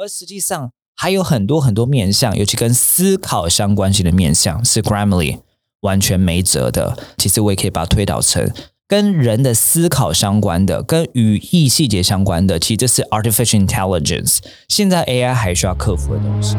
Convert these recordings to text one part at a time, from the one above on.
而实际上还有很多很多面向，尤其跟思考相关性的面向，是 Grammarly 完全没辙的。其实我也可以把它推导成跟人的思考相关的，跟语义细节相关的。其实这是 artificial intelligence，现在 AI 还需要克服的东西。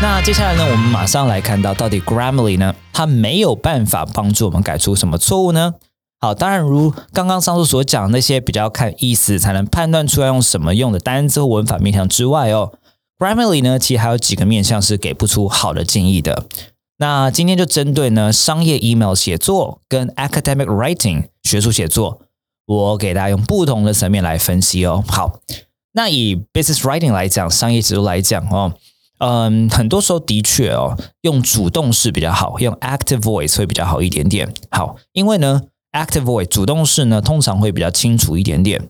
那接下来呢，我们马上来看到到底 Grammarly 呢，它没有办法帮助我们改出什么错误呢？好，当然如刚刚上述所讲那些比较看意思才能判断出来用什么用的单字或文法面向之外哦，Grammarly 呢其实还有几个面向是给不出好的建议的。那今天就针对呢商业 email 写作跟 academic writing 学术写作，我给大家用不同的层面来分析哦。好，那以 business writing 来讲，商业指数来讲哦。嗯，很多时候的确哦，用主动式比较好，用 active voice 会比较好一点点。好，因为呢，active voice 主动式呢，通常会比较清楚一点点。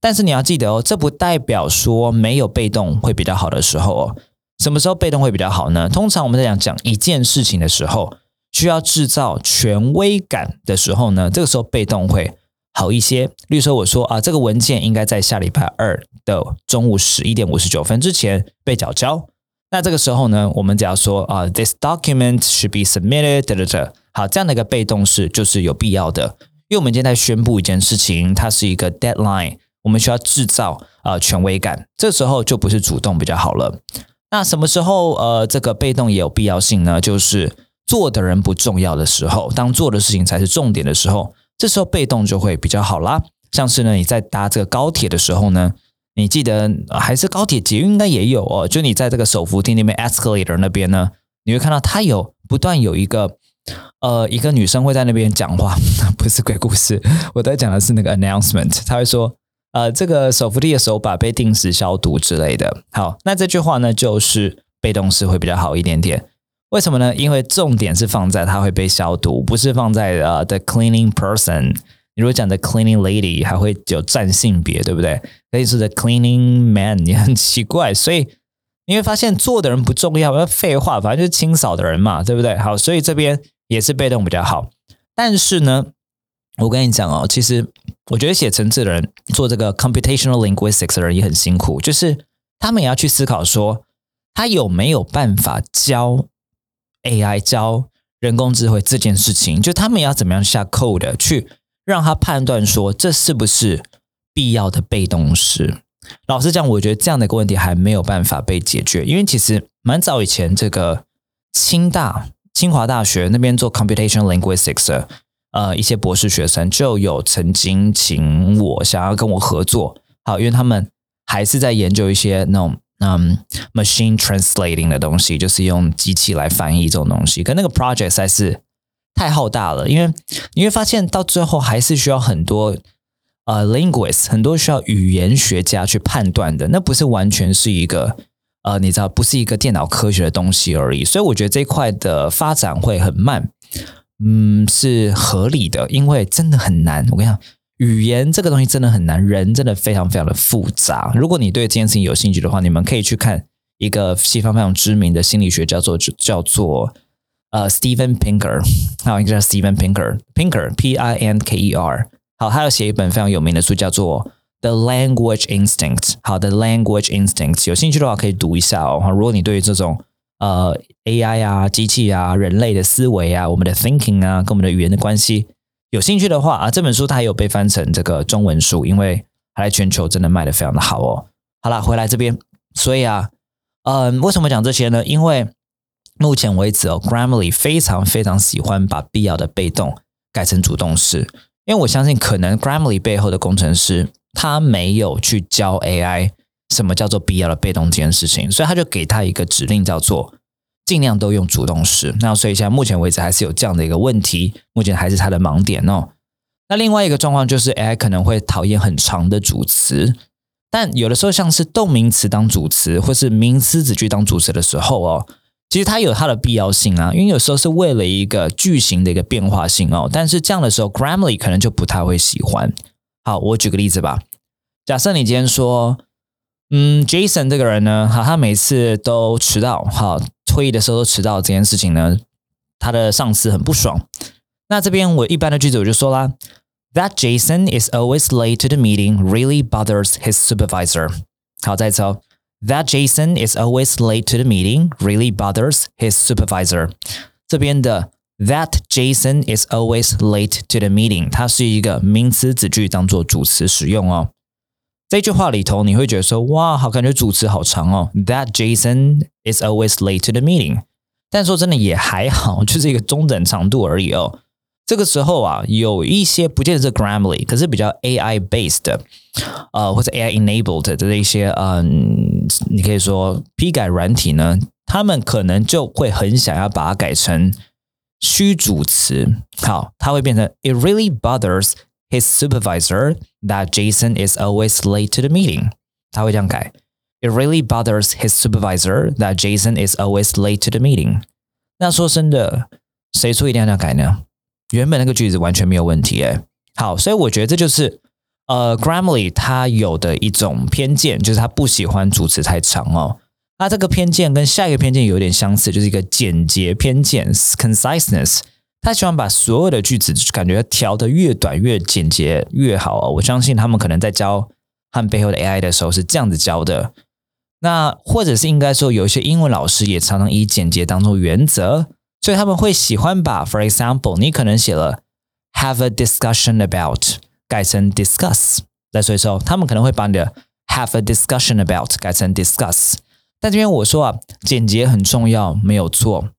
但是你要记得哦，这不代表说没有被动会比较好的时候哦。什么时候被动会比较好呢？通常我们在讲讲一件事情的时候，需要制造权威感的时候呢，这个时候被动会好一些。例如说，我说啊，这个文件应该在下礼拜二的中午十一点五十九分之前被缴交。那这个时候呢，我们只要说啊，this document should be submitted，等等等，好，这样的一个被动式就是有必要的，因为我们今天在宣布一件事情，它是一个 deadline，我们需要制造呃权威感，这时候就不是主动比较好了。那什么时候呃这个被动也有必要性呢？就是做的人不重要的时候，当做的事情才是重点的时候，这时候被动就会比较好啦。像是呢你在搭这个高铁的时候呢。你记得还是高铁捷运应该也有哦，就你在这个手扶梯那边 escalator 那边呢，你会看到它有不断有一个呃一个女生会在那边讲话，不是鬼故事，我在讲的是那个 announcement，她会说呃这个手扶梯的手把被定时消毒之类的。好，那这句话呢就是被动式会比较好一点点，为什么呢？因为重点是放在它会被消毒，不是放在呃 the cleaning person。你如果讲的 cleaning lady 还会有占性别，对不对？可以说的 cleaning man 也很奇怪，所以你会发现做的人不重要，要废话，反正就是清扫的人嘛，对不对？好，所以这边也是被动比较好。但是呢，我跟你讲哦，其实我觉得写程式的人做这个 computational linguistics 的人也很辛苦，就是他们也要去思考说，他有没有办法教 AI 教人工智慧这件事情，就他们要怎么样下 code 去。让他判断说这是不是必要的被动式。老实讲，我觉得这样的一个问题还没有办法被解决，因为其实蛮早以前，这个清大、清华大学那边做 computational linguistics 的呃一些博士学生就有曾经请我想要跟我合作，好，因为他们还是在研究一些那种嗯 machine translating 的东西，就是用机器来翻译这种东西，可那个 project 还是。太浩大了，因为你会发现到最后还是需要很多呃 linguist，很多需要语言学家去判断的，那不是完全是一个呃，你知道，不是一个电脑科学的东西而已。所以我觉得这一块的发展会很慢，嗯，是合理的，因为真的很难。我跟你讲，语言这个东西真的很难，人真的非常非常的复杂。如果你对这件事情有兴趣的话，你们可以去看一个西方非常知名的心理学，叫做叫做。呃，Steven Pinker，还有一个叫 Steven Pinker，Pinker，P I N K E R。好，他有写一本非常有名的书，叫做《The Language Instinct》。好的，《Language Instinct》，有兴趣的话可以读一下哦。如果你对于这种呃 AI 啊、机器啊、人类的思维啊、我们的 thinking 啊，跟我们的语言的关系有兴趣的话啊，这本书它还有被翻成这个中文书，因为它在全球真的卖的非常的好哦。好了，回来这边，所以啊，嗯，为什么讲这些呢？因为目前为止哦，Grammarly 非常非常喜欢把必要的被动改成主动式，因为我相信可能 Grammarly 背后的工程师他没有去教 AI 什么叫做必要的被动这件事情，所以他就给他一个指令叫做尽量都用主动式。那所以现在目前为止还是有这样的一个问题，目前还是他的盲点哦。那另外一个状况就是 AI 可能会讨厌很长的主词，但有的时候像是动名词当主词，或是名词子句当主词的时候哦。其实它有它的必要性啊，因为有时候是为了一个句型的一个变化性哦。但是这样的时候，Grammarly 可能就不太会喜欢。好，我举个例子吧。假设你今天说，嗯，Jason 这个人呢，哈，他每次都迟到，好，会议的时候都迟到这件事情呢，他的上司很不爽。那这边我一般的句子我就说啦 That Jason is always late to the meeting really bothers his supervisor. 好，再一次哦。That Jason is always late to the meeting really bothers his supervisor. 这边的 That Jason is always late to the meeting，它是一个名词子句当做主词使用哦。这句话里头，你会觉得说，哇，好，感觉主词好长哦。That Jason is always late to the meeting，但说真的也还好，就是一个中等长度而已哦。这个时候啊，有一些不见得是 Grammarly，可是比较 AI based，呃，或者 AI enabled 的这些，嗯，你可以说批改软体呢，他们可能就会很想要把它改成虚主词。好，它会变成 It really bothers his supervisor that Jason is always late to the meeting。他会这样改。It really bothers his supervisor that Jason is always late to the meeting。那说真的，谁说一定要这样改呢？原本那个句子完全没有问题诶。好，所以我觉得这就是呃，Grammarly 它有的一种偏见，就是它不喜欢主词太长哦。那这个偏见跟下一个偏见有点相似，就是一个简洁偏见 （conciseness）。他喜欢把所有的句子感觉调的越短越简洁越好哦。我相信他们可能在教和背后的 AI 的时候是这样子教的。那或者是应该说，有一些英文老师也常常以简洁当做原则，所以他们会喜欢把，for example，你可能写了 have a discussion about 改成 discuss。那所以说，他们可能会把你的 have a discussion about 改成 discuss。但这边我说啊，简洁很重要，没有错。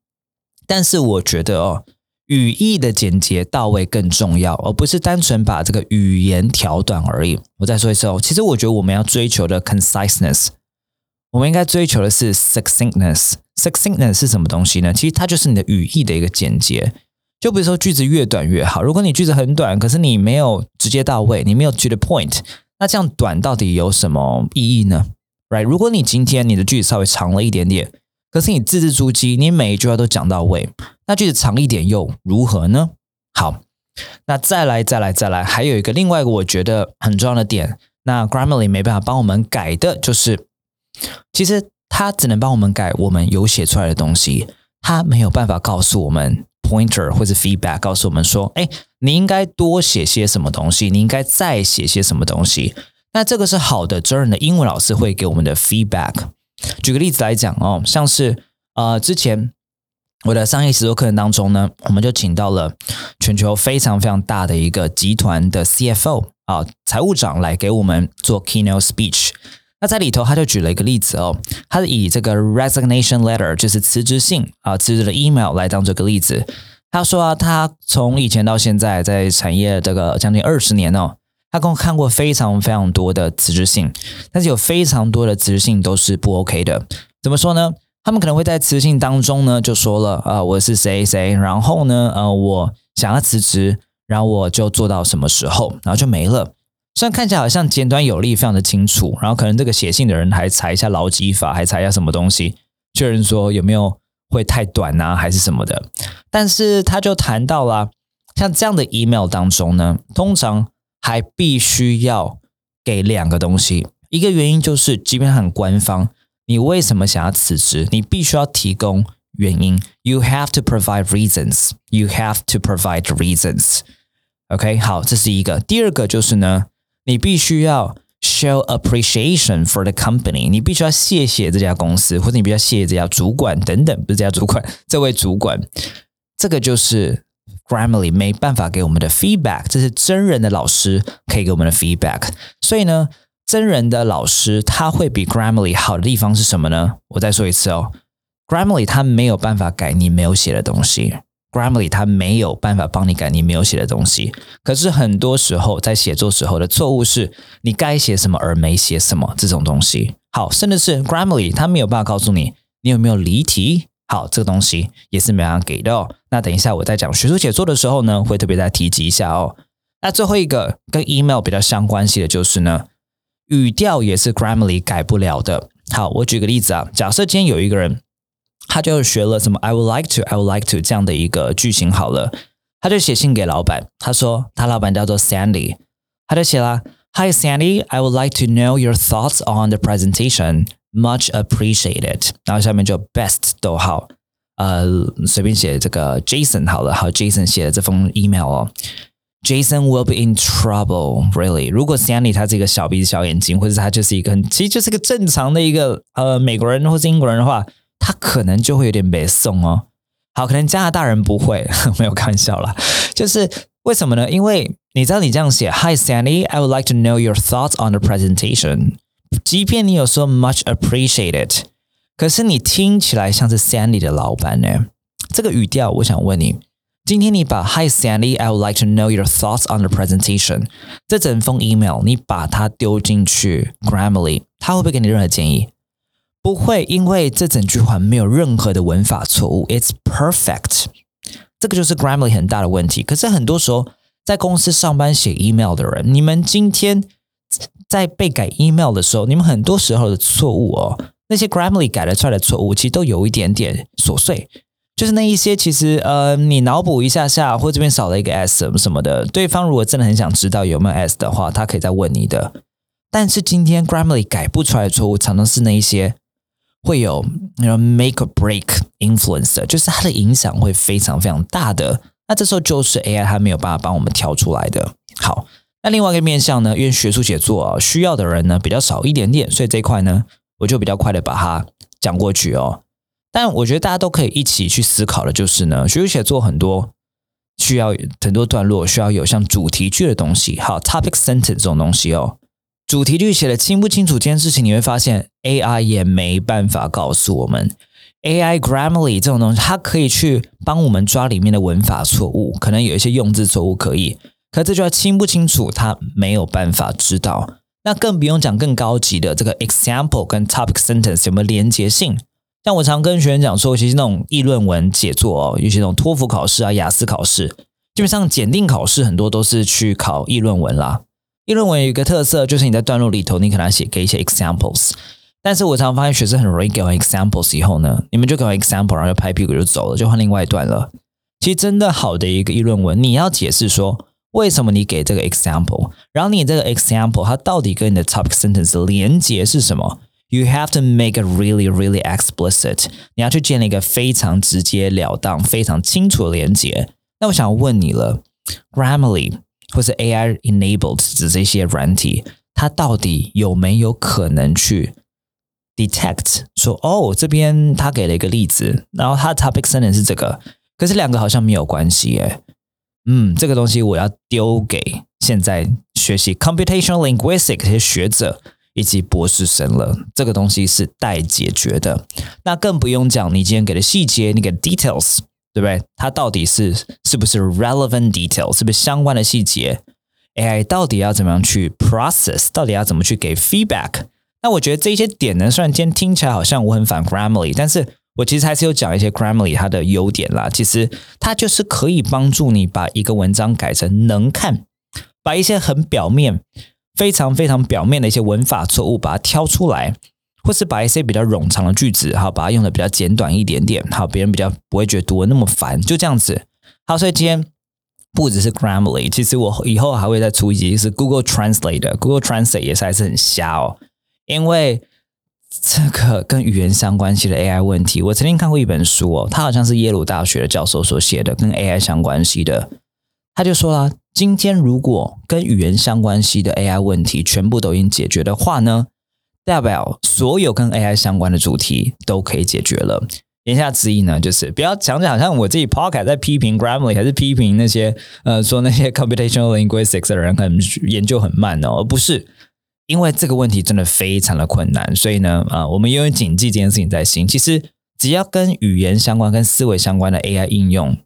但是我觉得哦。语义的简洁到位更重要，而不是单纯把这个语言调短而已。我再说一次哦，其实我觉得我们要追求的 conciseness，我们应该追求的是 succinctness。succinctness 是什么东西呢？其实它就是你的语义的一个简洁。就比如说句子越短越好。如果你句子很短，可是你没有直接到位，你没有 to the point，那这样短到底有什么意义呢？Right？如果你今天你的句子稍微长了一点点。可是你字字珠玑，你每一句话都讲到位，那句子长一点又如何呢？好，那再来再来再来，还有一个另外一个我觉得很重要的点，那 Grammarly 没办法帮我们改的，就是其实它只能帮我们改我们有写出来的东西，它没有办法告诉我们 pointer 或者 feedback，告诉我们说，哎，你应该多写些什么东西，你应该再写些什么东西。那这个是好的真人的英文老师会给我们的 feedback。举个例子来讲哦，像是呃，之前我的商业写作课程当中呢，我们就请到了全球非常非常大的一个集团的 CFO 啊，财务长来给我们做 keynote speech。那在里头，他就举了一个例子哦，他以这个 resignation letter，就是辞职信啊，辞职的 email 来当这个例子。他说啊，他从以前到现在在产业这个将近二十年哦。他跟我看过非常非常多的辞职信，但是有非常多的辞职信都是不 OK 的。怎么说呢？他们可能会在辞职信当中呢就说了啊，我是谁谁，然后呢，呃，我想要辞职，然后我就做到什么时候，然后就没了。虽然看起来好像简短有力，非常的清楚，然后可能这个写信的人还查一下劳基法，还查一下什么东西，确认说有没有会太短啊，还是什么的。但是他就谈到了，像这样的 email 当中呢，通常。还必须要给两个东西，一个原因就是，即便很官方，你为什么想要辞职，你必须要提供原因。You have to provide reasons. You have to provide reasons. OK，好，这是一个。第二个就是呢，你必须要 show appreciation for the company，你必须要谢谢这家公司，或者你必须要谢谢这家主管等等，不是这家主管，这位主管，这个就是。Grammarly 没办法给我们的 feedback，这是真人的老师可以给我们的 feedback。所以呢，真人的老师他会比 Grammarly 好的地方是什么呢？我再说一次哦，Grammarly 他没有办法改你没有写的东西，Grammarly 他没有办法帮你改你没有写的东西。可是很多时候在写作时候的错误是你该写什么而没写什么这种东西。好，甚至是 Grammarly 他没有办法告诉你你有没有离题。好，这个东西也是没办法给的哦。那等一下我在讲学术写作的时候呢，会特别再提及一下哦。那最后一个跟 email 比较相关系的就是呢，语调也是 Grammarly 改不了的。好，我举个例子啊，假设今天有一个人，他就学了什么 I would like to, I would like to 这样的一个句型，好了，他就写信给老板，他说他老板叫做 Sandy，他就写了 Hi Sandy, I would like to know your thoughts on the presentation. Much appreciated，然后下面就 best 逗号，呃，随便写这个 Jason 好了，好 Jason 写的这封 email 哦。Jason will be in trouble, really。如果 Sandy 他这个小鼻子小眼睛，或者他就是一个很其实就是个正常的一个呃美国人或是英国人的话，他可能就会有点被送哦。好，可能加拿大人不会，没有开玩笑啦。就是为什么呢？因为你知道你这样写，Hi Sandy, I would like to know your thoughts on the presentation。即便你有说 much appreciated，可是你听起来像是 Sandy 的老板呢。这个语调，我想问你。今天你把 Hi Sandy, I would like to know your thoughts on the presentation 这整封 email 你把它丢进去 Grammarly，他会不会给你任何建议？不会，因为这整句话没有任何的文法错误，It's perfect。这个就是 Grammarly 很大的问题。可是很多时候在公司上班写 email 的人，你们今天在被改 email 的时候，你们很多时候的错误哦，那些 Grammarly 改了出来的错误，其实都有一点点琐碎。就是那一些，其实呃，你脑补一下下，或这边少了一个 s 什么什么的。对方如果真的很想知道有没有 s 的话，他可以再问你的。但是今天 Grammarly 改不出来的错误，常常是那一些会有那种 make or break influence 的，就是它的影响会非常非常大的。那这时候就是 AI 它没有办法帮我们挑出来的。好，那另外一个面向呢，因为学术写作啊需要的人呢比较少一点点，所以这一块呢，我就比较快的把它讲过去哦。但我觉得大家都可以一起去思考的，就是呢，学术写作很多需要很多段落，需要有像主题句的东西，好，topic sentence 这种东西哦。主题句写的清不清楚这件事情，你会发现 AI 也没办法告诉我们。AI Grammarly 这种东西，它可以去帮我们抓里面的文法错误，可能有一些用字错误可以，可这句话清不清楚，他没有办法知道。那更不用讲更高级的这个 example 跟 topic sentence 有没有连结性。像我常跟学员讲说，其实那种议论文写作哦，尤其那种托福考试啊、雅思考试，基本上检定考试很多都是去考议论文啦。议论文有一个特色，就是你在段落里头，你可能写给一些 examples。但是我常发现学生很容易给完 examples 以后呢，你们就给完 example，然后就拍屁股就走了，就换另外一段了。其实真的好的一个议论文，你要解释说为什么你给这个 example，然后你这个 example 它到底跟你的 topic sentence 连接是什么？You have to make it really, really explicit。你要去建立一个非常直截了当、非常清楚的连接。那我想问你了，Grammarly 或是 AI enabled 的这些软体，它到底有没有可能去 detect 说，哦，这边他给了一个例子，然后他的 topic sentence 是这个，可是两个好像没有关系耶。嗯，这个东西我要丢给现在学习 computational linguistics 这些学者。以及博士生了，这个东西是待解决的。那更不用讲，你今天给的细节，你给 details，对不对？它到底是是不是 relevant details，是不是相关的细节？AI 到底要怎么样去 process，到底要怎么去给 feedback？那我觉得这些点呢，虽然今天听起来好像我很反 Grammarly，但是我其实还是有讲一些 Grammarly 它的优点啦。其实它就是可以帮助你把一个文章改成能看，把一些很表面。非常非常表面的一些文法错误，把它挑出来，或是把一些比较冗长的句子，好把它用的比较简短一点点，好别人比较不会觉得读的那么烦，就这样子。好，所以今天不只是 Grammarly，其实我以后还会再出一集是 Google Translate 的，Google Translate 也是还是很瞎哦，因为这个跟语言相关系的 AI 问题，我曾经看过一本书哦，它好像是耶鲁大学的教授所写的，跟 AI 相关系的，他就说了。今天如果跟语言相关系的 AI 问题全部都已经解决的话呢，代表所有跟 AI 相关的主题都可以解决了。言下之意呢，就是不要讲讲好像我自己 Podcast 在批评 Grammarly，还是批评那些呃说那些 computational linguistics 的人很研究很慢哦，而不是因为这个问题真的非常的困难，所以呢啊，我们因为谨记这件事情在心。其实只要跟语言相关、跟思维相关的 AI 应用。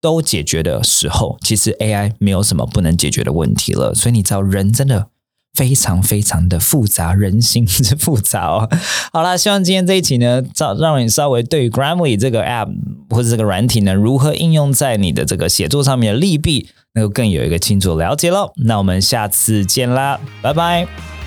都解决的时候，其实 AI 没有什么不能解决的问题了。所以你知道，人真的非常非常的复杂，人心之复杂哦。好啦，希望今天这一期呢，让让你稍微对 Grammarly 这个 App 或者这个软体呢，如何应用在你的这个写作上面的利弊，能够更有一个清楚了解喽。那我们下次见啦，拜拜。